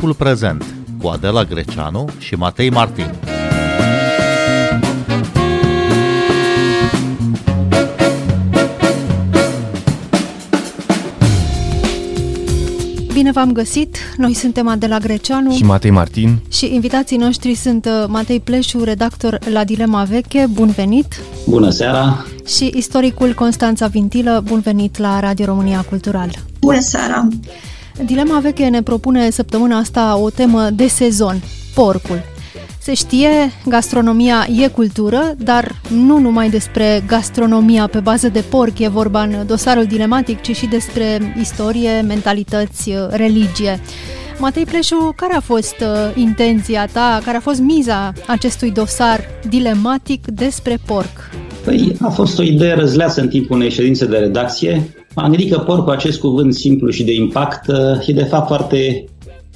Timpul prezent cu Adela Greceanu și Matei Martin. Bine v-am găsit! Noi suntem Adela Greceanu și Matei Martin și invitații noștri sunt uh, Matei Pleșu, redactor la Dilema Veche, bun venit! Bună seara! Și istoricul Constanța Vintilă, bun venit la Radio România Cultural! Bună seara! Dilema Veche ne propune săptămâna asta o temă de sezon, porcul. Se știe, gastronomia e cultură, dar nu numai despre gastronomia pe bază de porc e vorba în dosarul dilematic, ci și despre istorie, mentalități, religie. Matei Pleșu, care a fost uh, intenția ta, care a fost miza acestui dosar dilematic despre porc? Păi, a fost o idee răzleasă în timpul unei ședințe de redacție. Am gândit că porcul, acest cuvânt simplu și de impact, uh, e de fapt foarte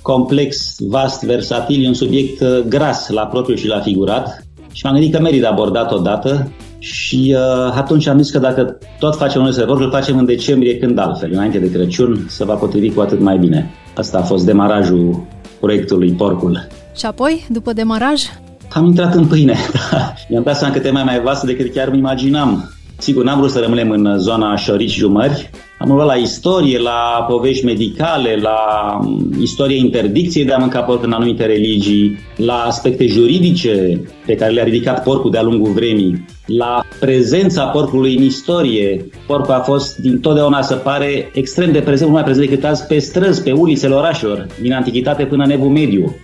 complex, vast, versatil, e un subiect uh, gras la propriu și la figurat și m-am gândit că merită abordat odată și uh, atunci am zis că dacă tot facem un servor, îl facem în decembrie când altfel, înainte de Crăciun, să va potrivi cu atât mai bine. Asta a fost demarajul proiectului Porcul. Și apoi, după demaraj? Am intrat în pâine, da. Mi-am dat seama că tema mai vastă decât chiar îmi imaginam. Sigur, n-am vrut să rămânem în zona șorici jumări, am luat la istorie, la povești medicale, la mm, istoria interdicției de a mânca porc în anumite religii, la aspecte juridice pe care le-a ridicat porcul de-a lungul vremii, la prezența porcului în istorie. Porcul a fost din totdeauna, să pare, extrem de prezent, mult mai prezent decât azi, pe străzi, pe ulițele orașelor, din antichitate până în evul mediu.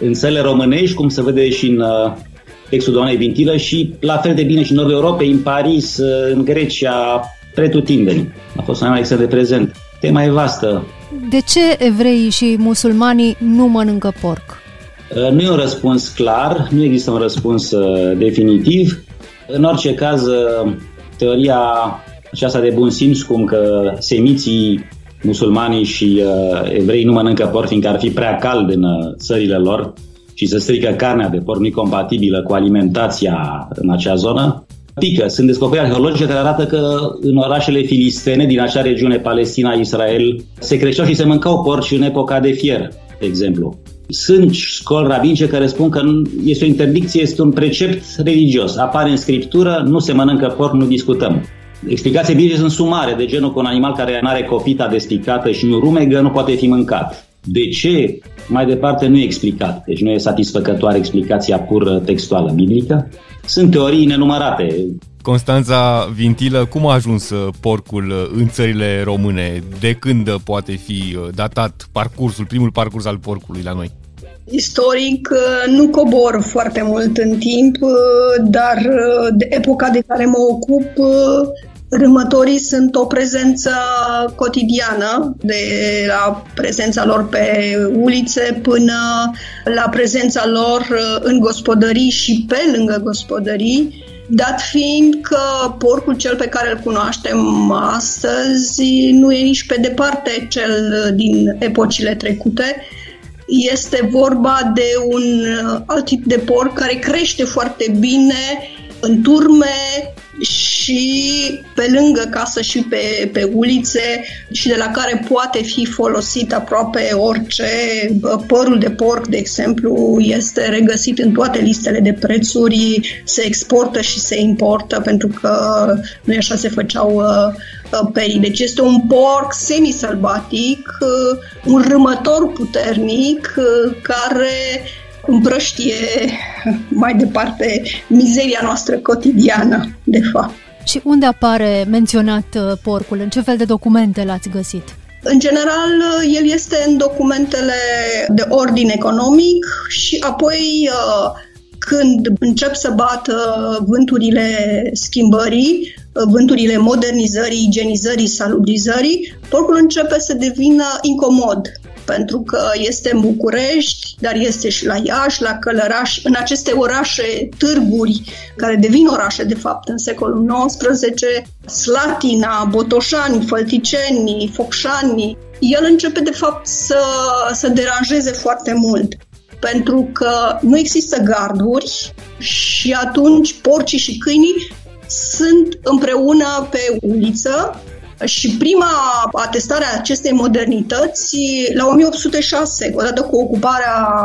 În țările românești, cum se vede și în uh, textul doamnei Vintilă și la fel de bine și în nordul Europei, în Paris, uh, în Grecia, pretutindeni. A fost mai extrem de prezent. Tema e vastă. De ce evreii și musulmanii nu mănâncă porc? Uh, nu e un răspuns clar, nu există un răspuns uh, definitiv. În orice caz, uh, teoria aceasta de bun simț, cum că semiții musulmanii și uh, evrei nu mănâncă porc fiindcă ar fi prea cald în uh, țările lor și să strică carnea de porc nu compatibilă cu alimentația în acea zonă, pică. Sunt descoperiri arheologice care arată că în orașele filistene din acea regiune, Palestina, Israel, se creșteau și se mâncau porci în epoca de fier, de exemplu. Sunt școli rabinice care spun că este o interdicție, este un precept religios. Apare în scriptură, nu se mănâncă porc, nu discutăm. Explicații biblice sunt sumare, de genul că un animal care nu are copita despicată și nu rumegă nu poate fi mâncat. De ce? Mai departe nu e explicat. Deci nu e satisfăcătoare explicația pur textuală biblică. Sunt teorii nenumărate. Constanța Vintilă, cum a ajuns uh, porcul uh, în țările române? De când uh, poate fi datat parcursul, primul parcurs al porcului la noi? Istoric nu cobor foarte mult în timp, dar de epoca de care mă ocup Râmătorii sunt o prezență cotidiană, de la prezența lor pe ulițe până la prezența lor în gospodării și pe lângă gospodării, dat fiind că porcul cel pe care îl cunoaștem astăzi nu e nici pe departe cel din epocile trecute, este vorba de un alt tip de porc care crește foarte bine în turme, și pe lângă casă și pe, pe ulițe și de la care poate fi folosit aproape orice. Părul de porc, de exemplu, este regăsit în toate listele de prețuri, se exportă și se importă pentru că nu așa se făceau uh, perii. Deci este un porc semi-sălbatic, uh, un râmător puternic uh, care împrăștie mai departe mizeria noastră cotidiană, de fapt. Și unde apare menționat uh, porcul? În ce fel de documente l-ați găsit? În general, uh, el este în documentele de ordin economic și apoi uh, când încep să bată vânturile schimbării, vânturile modernizării, igienizării, salubrizării, porcul începe să devină incomod pentru că este în București, dar este și la Iași, la Călăraș, în aceste orașe, târguri, care devin orașe, de fapt, în secolul XIX, Slatina, Botoșani, Fălticeni, Focșani, el începe, de fapt, să, să deranjeze foarte mult pentru că nu există garduri și atunci porcii și câinii sunt împreună pe uliță Și prima atestare a acestei modernități la 1806, odată cu ocuparea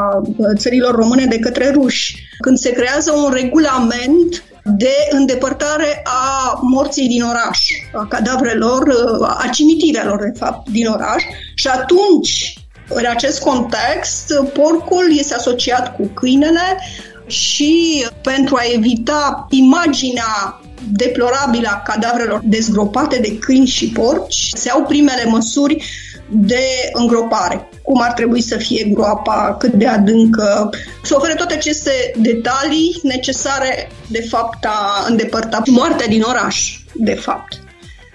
țărilor române de către ruși, când se creează un regulament de îndepărtare a morții din oraș, a cadavrelor, a cimitirelor, de fapt, din oraș. Și atunci, în acest context, porcul este asociat cu câinele și pentru a evita imaginea deplorabilă a cadavrelor dezgropate de câini și porci, se iau primele măsuri de îngropare. Cum ar trebui să fie groapa, cât de adâncă. Se oferă toate aceste detalii necesare, de fapt, a îndepărta moartea din oraș, de fapt.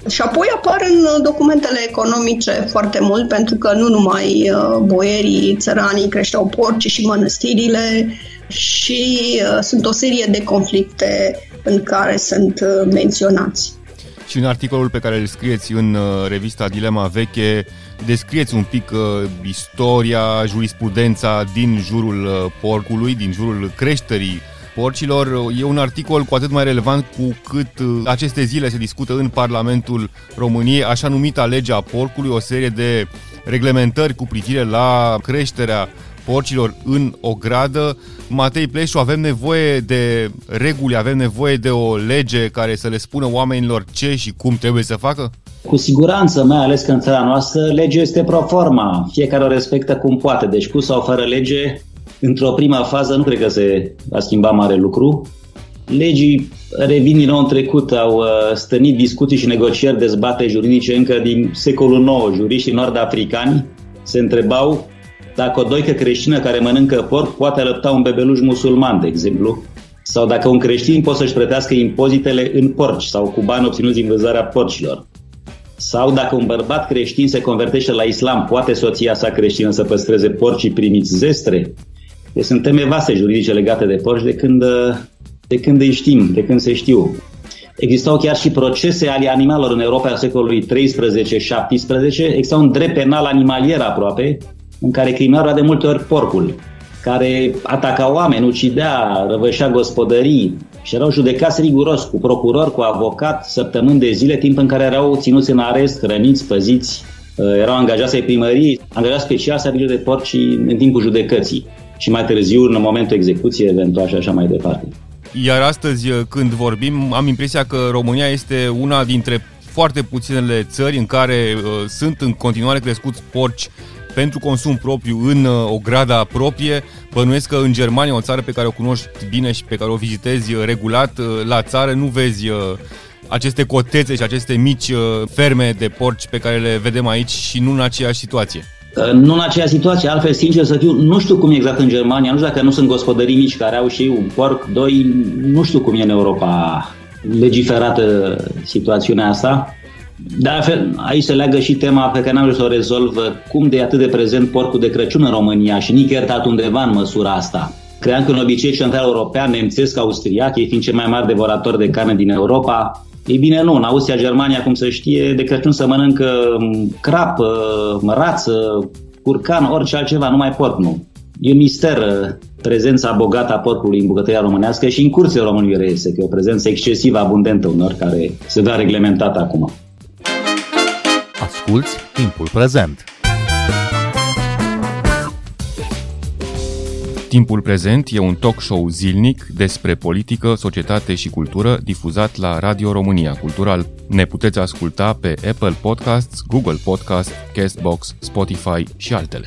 Și apoi apar în documentele economice foarte mult, pentru că nu numai uh, boierii, țăranii creșteau porci și mănăstirile și uh, sunt o serie de conflicte în care sunt uh, menționați. Și în articolul pe care îl scrieți în revista Dilema Veche, descrieți un pic uh, istoria, jurisprudența din jurul uh, porcului, din jurul creșterii porcilor. E un articol cu atât mai relevant cu cât uh, aceste zile se discută în Parlamentul României, așa numita legea porcului, o serie de reglementări cu privire la creșterea porcilor în o gradă. Matei Pleșu, avem nevoie de reguli, avem nevoie de o lege care să le spună oamenilor ce și cum trebuie să facă? Cu siguranță, mai ales că în țara noastră legea este pro forma. Fiecare o respectă cum poate. Deci cu sau fără lege, într-o prima fază nu cred că se va schimba mare lucru. Legii revin din nou în trecut, au uh, stănit discuții și negocieri, dezbate juridice încă din secolul IX. Juriștii nord-africani se întrebau dacă o doică creștină care mănâncă porc poate alăpta un bebeluș musulman, de exemplu, sau dacă un creștin poate să-și plătească impozitele în porci sau cu bani obținuți din vânzarea porcilor. Sau dacă un bărbat creștin se convertește la islam, poate soția sa creștină să păstreze porcii primiți zestre? Deci sunt teme vase juridice legate de porci de când, de când îi știm, de când se știu. Existau chiar și procese ale animalelor în Europa a secolului 13-17, exista un drept penal animalier aproape, în care criminalul era de multe ori porcul, care ataca oameni, ucidea, răvășea gospodării și erau judecați riguros cu procuror, cu avocat, săptămâni de zile, timp în care erau ținuți în arest, hrăniți, păziți, uh, erau angajați ai primării, angajați special să de porci în timpul judecății și mai târziu în momentul execuției eventual și așa mai departe. Iar astăzi, uh, când vorbim, am impresia că România este una dintre foarte puținele țări în care uh, sunt în continuare crescuți porci pentru consum propriu în uh, o grada proprie. Bănuiesc că în Germania, o țară pe care o cunoști bine și pe care o vizitezi uh, regulat, uh, la țară nu vezi aceste cotețe și aceste mici ferme de porci pe care le vedem aici și nu în aceeași situație. Nu în aceeași situație, altfel, sincer să fiu, nu știu cum e exact în Germania, nu știu dacă nu sunt gospodării mici care au și un porc, doi, nu știu cum e în Europa legiferată situațiunea asta. De altfel, aici se leagă și tema pe care n-am vrut să o rezolv, cum de atât de prezent porcul de Crăciun în România și nici iertat undeva în măsura asta. Cream că în obicei central european, nemțesc, austriac, ei fiind cei mai mari devoratori de carne din Europa, ei bine, nu, în Austria, Germania, cum se știe, de Crăciun să mănâncă crap, rață, curcan, orice altceva, numai porc nu. E un mister uh, prezența bogată a porcului în bucătăria românească și în curțe românii reiese, că e o prezență excesiv abundentă unor care se dă reglementată acum. Asculți timpul prezent. Timpul prezent e un talk show zilnic despre politică, societate și cultură difuzat la Radio România Cultural. Ne puteți asculta pe Apple Podcasts, Google Podcasts, Castbox, Spotify și altele.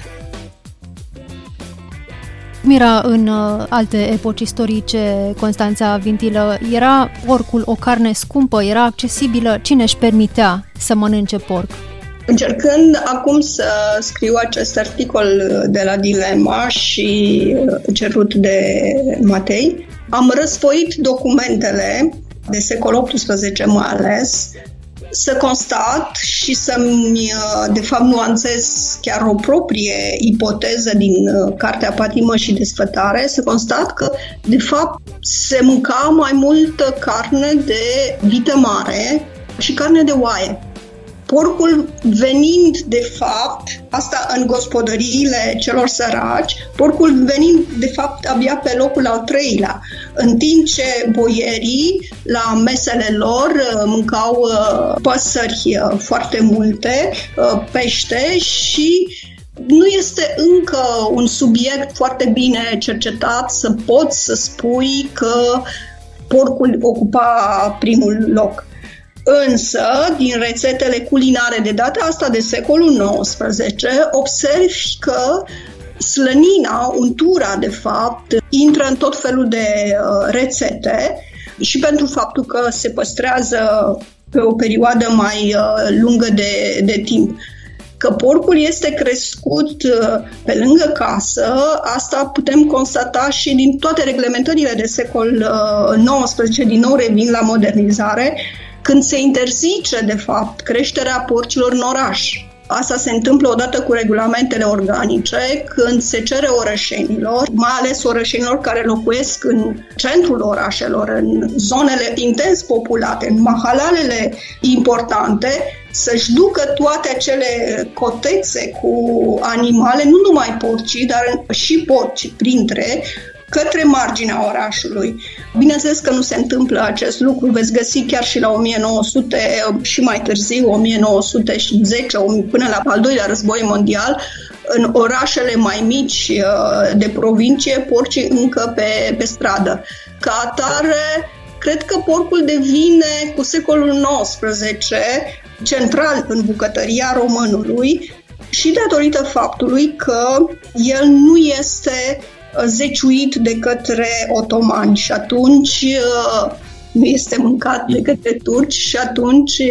Mira, în uh, alte epoci istorice, Constanța Vintilă, era porcul o carne scumpă, era accesibilă, cine își permitea să mănânce porc? Încercând acum să scriu acest articol de la Dilema și uh, cerut de Matei, am răsfoit documentele de secol XVIII mai ales, să constat și să-mi, uh, de fapt, nuanțez chiar o proprie ipoteză din uh, Cartea Patimă și Desfătare, să constat că, de fapt, se mânca mai multă carne de vită mare și carne de oaie porcul venind de fapt, asta în gospodăriile celor săraci, porcul venind de fapt abia pe locul al treilea, în timp ce boierii la mesele lor uh, mâncau uh, păsări uh, foarte multe, pește și nu este încă un subiect foarte bine cercetat să poți să spui că porcul ocupa primul loc. Însă, din rețetele culinare de data asta de secolul XIX, observi că slănina, untura, de fapt, intră în tot felul de uh, rețete și pentru faptul că se păstrează pe o perioadă mai uh, lungă de, de timp. Că porcul este crescut uh, pe lângă casă, asta putem constata și din toate reglementările de secol XIX, uh, din nou revin la modernizare, când se interzice, de fapt, creșterea porcilor în oraș. Asta se întâmplă odată cu regulamentele organice, când se cere orășenilor, mai ales orășenilor care locuiesc în centrul orașelor, în zonele intens populate, în mahalalele importante, să-și ducă toate acele cotețe cu animale, nu numai porci, dar și porci printre, către marginea orașului. Bineînțeles că nu se întâmplă acest lucru, veți găsi chiar și la 1900 și mai târziu, 1910, până la al doilea război mondial, în orașele mai mici uh, de provincie, porcii încă pe, pe stradă. Ca atare, cred că porcul devine cu secolul XIX central în bucătăria românului și datorită faptului că el nu este zeciuit de către otomani și atunci uh, nu este mâncat de către turci și atunci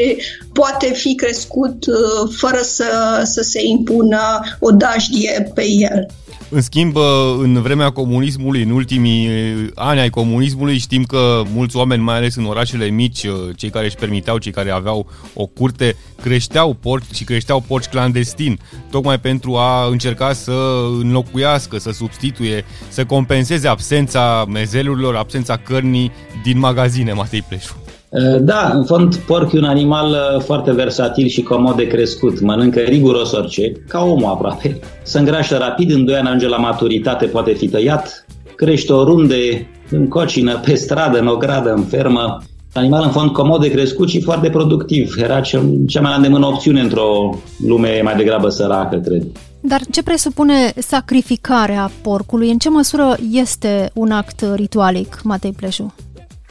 poate fi crescut uh, fără să, să se impună o dajdie pe el. În schimb, în vremea comunismului, în ultimii ani ai comunismului, știm că mulți oameni, mai ales în orașele mici, cei care își permiteau, cei care aveau o curte, creșteau porci și creșteau porci clandestin, tocmai pentru a încerca să înlocuiască, să substituie, să compenseze absența mezelurilor, absența cărnii din magazine, Matei Pleșu. Eh, da, în fond, porc e un animal eh, foarte versatil și comod de crescut. Mănâncă riguros orice, ca omul aproape. Se îngrașă rapid, în 2 ani ajunge la maturitate, poate fi tăiat, crește oriunde, în cocină, pe stradă, în ogradă, în fermă. Animal în fond comod de crescut și foarte productiv. Era cea mai la îndemână opțiune într-o lume mai degrabă săracă, cred. Dar ce presupune sacrificarea porcului? În ce măsură este un act ritualic, Matei Pleșu?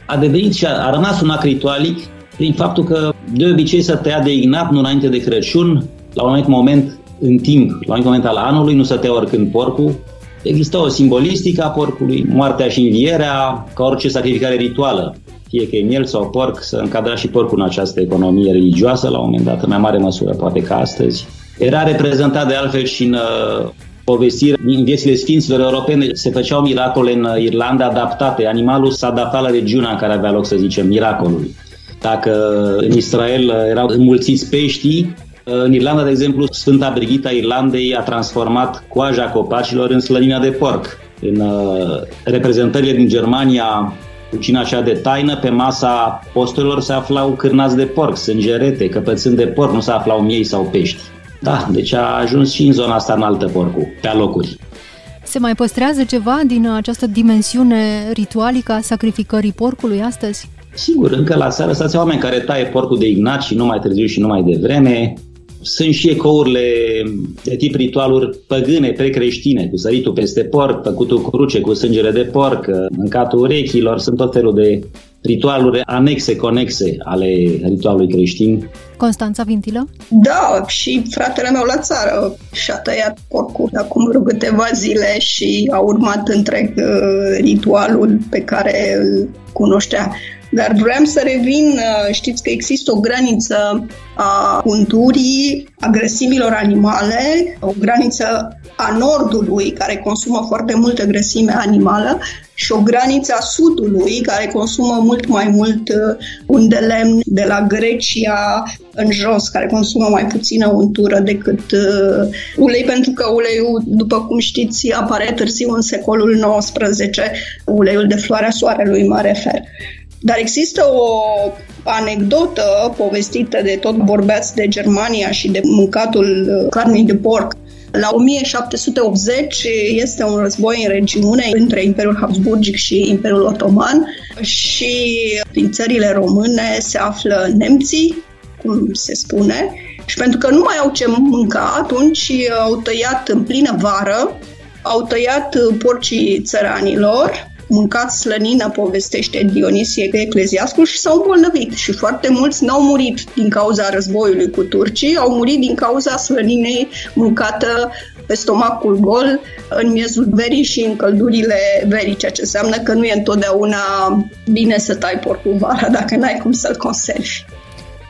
A devenit și a, a rămas un act ritualic prin faptul că de obicei se tăia de ignat nu înainte de Crăciun, la un anumit moment în timp, la un anumit moment al anului, nu se tăia oricând porcul. Există o simbolistică a porcului, moartea și învierea, ca orice sacrificare rituală. Fie că e miel sau porc, să încadra și porcul în această economie religioasă, la un moment dat, în mai mare măsură, poate ca astăzi. Era reprezentat de altfel și în uh, povestiri din viețile sfinților europene se făceau miracole în Irlanda adaptate. Animalul s-a adaptat la regiunea în care avea loc, să zicem, miracolul. Dacă în Israel erau înmulțiți peștii, în Irlanda, de exemplu, Sfânta Brigita Irlandei a transformat coaja copacilor în slănina de porc. În uh, reprezentările din Germania, cucina așa de taină, pe masa apostolilor se aflau cârnați de porc, sângerete, căpățâni de porc, nu se aflau miei sau pești. Da, deci a ajuns și în zona asta înaltă porcul, pe alocuri. Se mai păstrează ceva din această dimensiune ritualică a sacrificării porcului astăzi? Sigur, încă la seară stați oameni care taie porcul de ignat și nu mai târziu și nu mai devreme. Sunt și ecourile de tip ritualuri păgâne, precreștine, cu săritul peste porc, făcutul cu cruce, cu sângele de porc, mâncatul urechilor, sunt tot felul de ritualuri anexe, conexe ale ritualului creștin. Constanța Vintilă? Da, și fratele meu la țară și-a tăiat porcul acum vreo câteva zile și a urmat întreg uh, ritualul pe care îl cunoștea. Dar vreau să revin, uh, știți că există o graniță a culturii agresivilor animale, o graniță a nordului, care consumă foarte multă grăsime animală, și o graniță a sudului, care consumă mult mai mult uh, un de lemn de la Grecia în jos, care consumă mai puțină untură decât uh, ulei, pentru că uleiul, după cum știți, apare târziu în secolul XIX, uleiul de floarea soarelui mă refer. Dar există o anecdotă povestită de tot vorbeați de Germania și de mâncatul uh, carnei de porc. La 1780 este un război în regiune între Imperiul Habsburgic și Imperiul Otoman și din țările române se află nemții, cum se spune, și pentru că nu mai au ce mânca, atunci au tăiat în plină vară, au tăiat porcii țăranilor mâncat slănină, povestește Dionisie Ecleziascul, și s-au îmbolnăvit. Și foarte mulți n-au murit din cauza războiului cu turcii, au murit din cauza slăninei mâncată pe stomacul gol în miezul verii și în căldurile verii, ceea ce înseamnă că nu e întotdeauna bine să tai porcul vara dacă n-ai cum să-l conservi.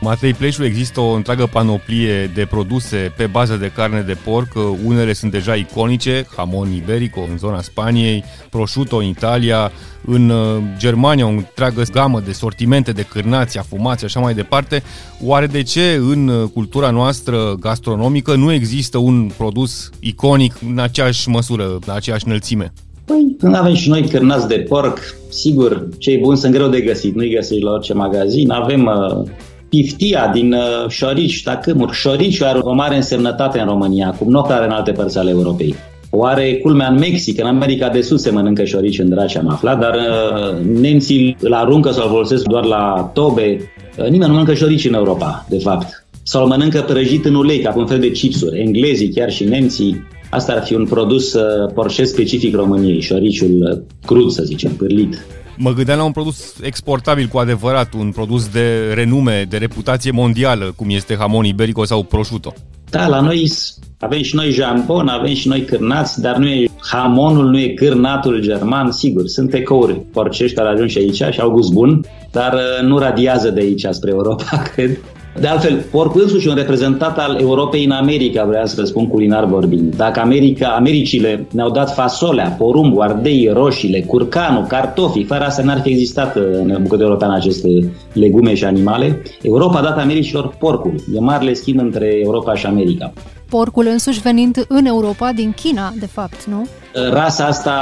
Matei Pleșu există o întreagă panoplie de produse pe bază de carne de porc. Unele sunt deja iconice, hamon iberico în zona Spaniei, prosciutto în Italia, în uh, Germania o întreagă gamă de sortimente de cârnați, afumați așa mai departe. Oare de ce în uh, cultura noastră gastronomică nu există un produs iconic în aceeași măsură, la aceeași înălțime? Păi, când avem și noi cârnați de porc, sigur, cei buni sunt greu de găsit, nu-i găsești la orice magazin. Avem uh, piftia din uh, șorici, tacâmuri. Șoriciul are o mare însemnătate în România, cum nu are în alte părți ale Europei. Oare culmea în Mexic, în America de Sud se mănâncă șorici în Draci, am aflat, dar uh, nemții îl aruncă sau îl folosesc doar la tobe. Uh, nimeni nu mănâncă șorici în Europa, de fapt. Sau îl mănâncă prăjit în ulei, ca un fel de chipsuri. Englezii, chiar și nemții, asta ar fi un produs uh, porcesc specific României, șoriciul uh, crud, să zicem, pârlit. Mă gândeam la un produs exportabil cu adevărat, un produs de renume, de reputație mondială, cum este hamon iberico sau prosciutto. Da, la noi avem și noi jambon, avem și noi cârnați, dar nu e hamonul, nu e cârnatul german, sigur. Sunt ecouri porcești care ajung și aici și au gust bun, dar uh, nu radiază de aici spre Europa, cred. De altfel, porcul însuși un reprezentat al Europei în America, vreau să vă spun culinar vorbind. Dacă America, Americile ne-au dat fasolea, porumbul, ardei, roșiile, curcanul, cartofii, fără asta n-ar fi existat în bucătăria europeană aceste legume și animale, Europa a dat Americilor porcul. E marele schimb între Europa și America. Porcul însuși venind în Europa din China, de fapt, nu? Rasa asta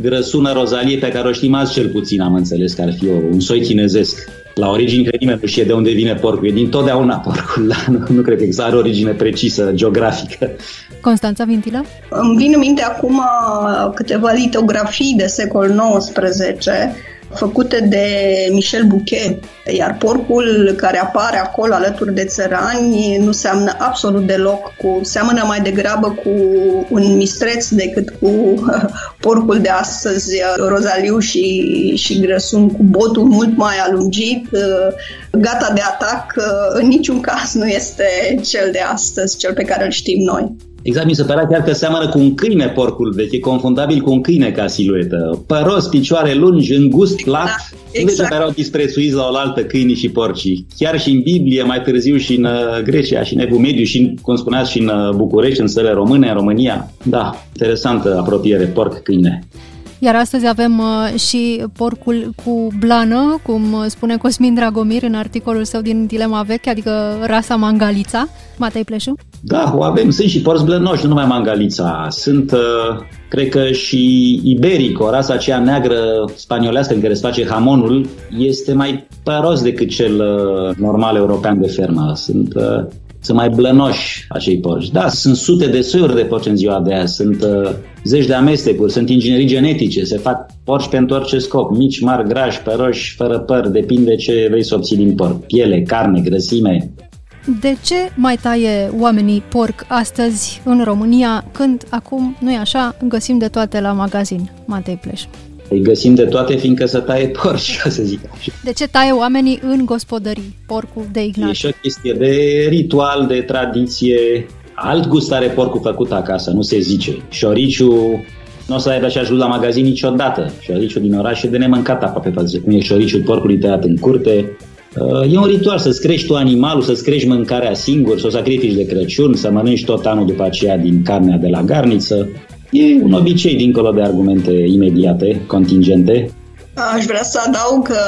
grăsună rozalie pe care o știm azi cel puțin, am înțeles că ar fi un soi chinezesc la origini, cred nimeni nu știe de unde vine porcul. E din totdeauna porcul, da? nu, nu cred că are origine precisă, geografică. Constanța Vintilă? Îmi vin în minte acum câteva litografii de secol XIX făcute de Michel Bouquet, iar porcul care apare acolo alături de țărani nu seamănă absolut deloc cu, seamănă mai degrabă cu un mistreț decât cu porcul de astăzi, rozaliu și, și grăsun, cu botul mult mai alungit, gata de atac, în niciun caz nu este cel de astăzi, cel pe care îl știm noi. Exact, mi se părea chiar că seamănă cu un câine porcul vechi, e confundabil cu un câine ca siluetă. Păros, picioare lungi, îngust, lat. Da, exact. care au disprețuiți la oaltă câinii și porcii. Chiar și în Biblie, mai târziu și în uh, Grecia, și în Evul Mediu, și, cum spuneați, și în uh, București, în țările române, în România. Da, interesantă apropiere, porc-câine. Iar astăzi avem uh, și porcul cu blană, cum uh, spune Cosmin Dragomir în articolul său din Dilema Veche, adică rasa Mangalița. Matei Pleșu? Da, o avem. Sunt și porci blănoși, nu numai Mangalița. Sunt, uh, cred că și Iberico, rasa aceea neagră spaniolească în care se face hamonul, este mai păros decât cel normal european de fermă. Sunt sunt mai blănoși acei porci. Da, sunt sute de soiuri de porci în ziua de azi, sunt uh, zeci de amestecuri, sunt inginerii genetice, se fac porci pentru orice scop, mici, mari, grași, păroși, fără păr, depinde ce vrei să obții din porc, piele, carne, grăsime. De ce mai taie oamenii porc astăzi în România, când acum, nu e așa, găsim de toate la magazin, Matei Pleș? Îi găsim de toate, fiindcă să taie porci, ca să zic așa. De ce taie oamenii în gospodării porcul de Ignat? E și o chestie de ritual, de tradiție. Alt gust are porcul făcut acasă, nu se zice. Șoriciu nu o să aibă așa gust la magazin niciodată. Șoriciu din oraș e de nemâncat aproape față cum e șoriciul porcului tăiat în curte. Uh, e un ritual să-ți crești tu animalul, să-ți crești mâncarea singur, să o sacrifici de Crăciun, să mănânci tot anul după aceea din carnea de la garniță. E un obicei dincolo de argumente imediate, contingente. Aș vrea să adaug că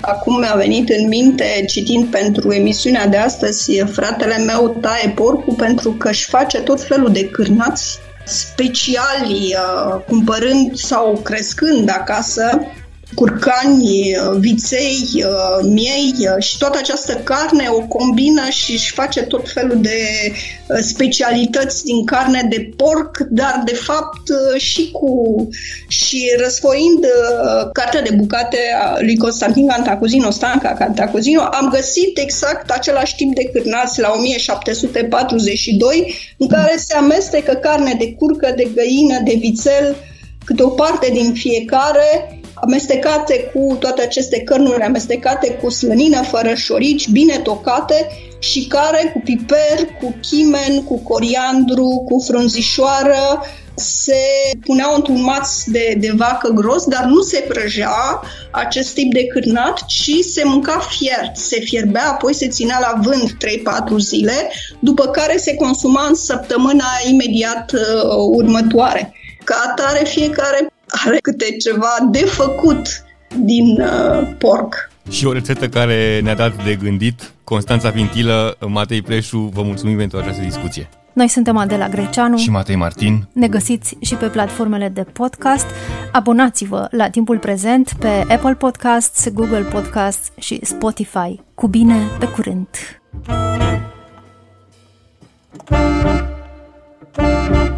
acum mi-a venit în minte, citind pentru emisiunea de astăzi, fratele meu taie porcul pentru că își face tot felul de cârnați speciali, uh, cumpărând sau crescând acasă curcani, viței, miei și toată această carne o combină și își face tot felul de specialități din carne de porc, dar de fapt și cu și răsfoind cartea de bucate a lui Constantin Cantacuzino, Stanca Cantacuzino, am găsit exact același tip de cârnați la 1742 în care se amestecă carne de curcă, de găină, de vițel, câte o parte din fiecare amestecate cu toate aceste cărnuri amestecate cu slănină fără șorici, bine tocate și care cu piper, cu chimen, cu coriandru, cu frunzișoară se puneau într-un maț de, de vacă gros, dar nu se prăjea acest tip de cârnat, ci se mânca fiert. Se fierbea, apoi se ținea la vânt 3-4 zile, după care se consuma în săptămâna imediat uh, următoare. Ca atare, fiecare are câte ceva de făcut din uh, porc. Și o rețetă care ne-a dat de gândit. Constanța Vintilă, Matei Preșu, vă mulțumim pentru această discuție. Noi suntem Adela Greceanu și Matei Martin. Ne găsiți și pe platformele de podcast. Abonați-vă la timpul prezent pe Apple Podcasts, Google Podcasts și Spotify. Cu bine, pe curând! Thank you.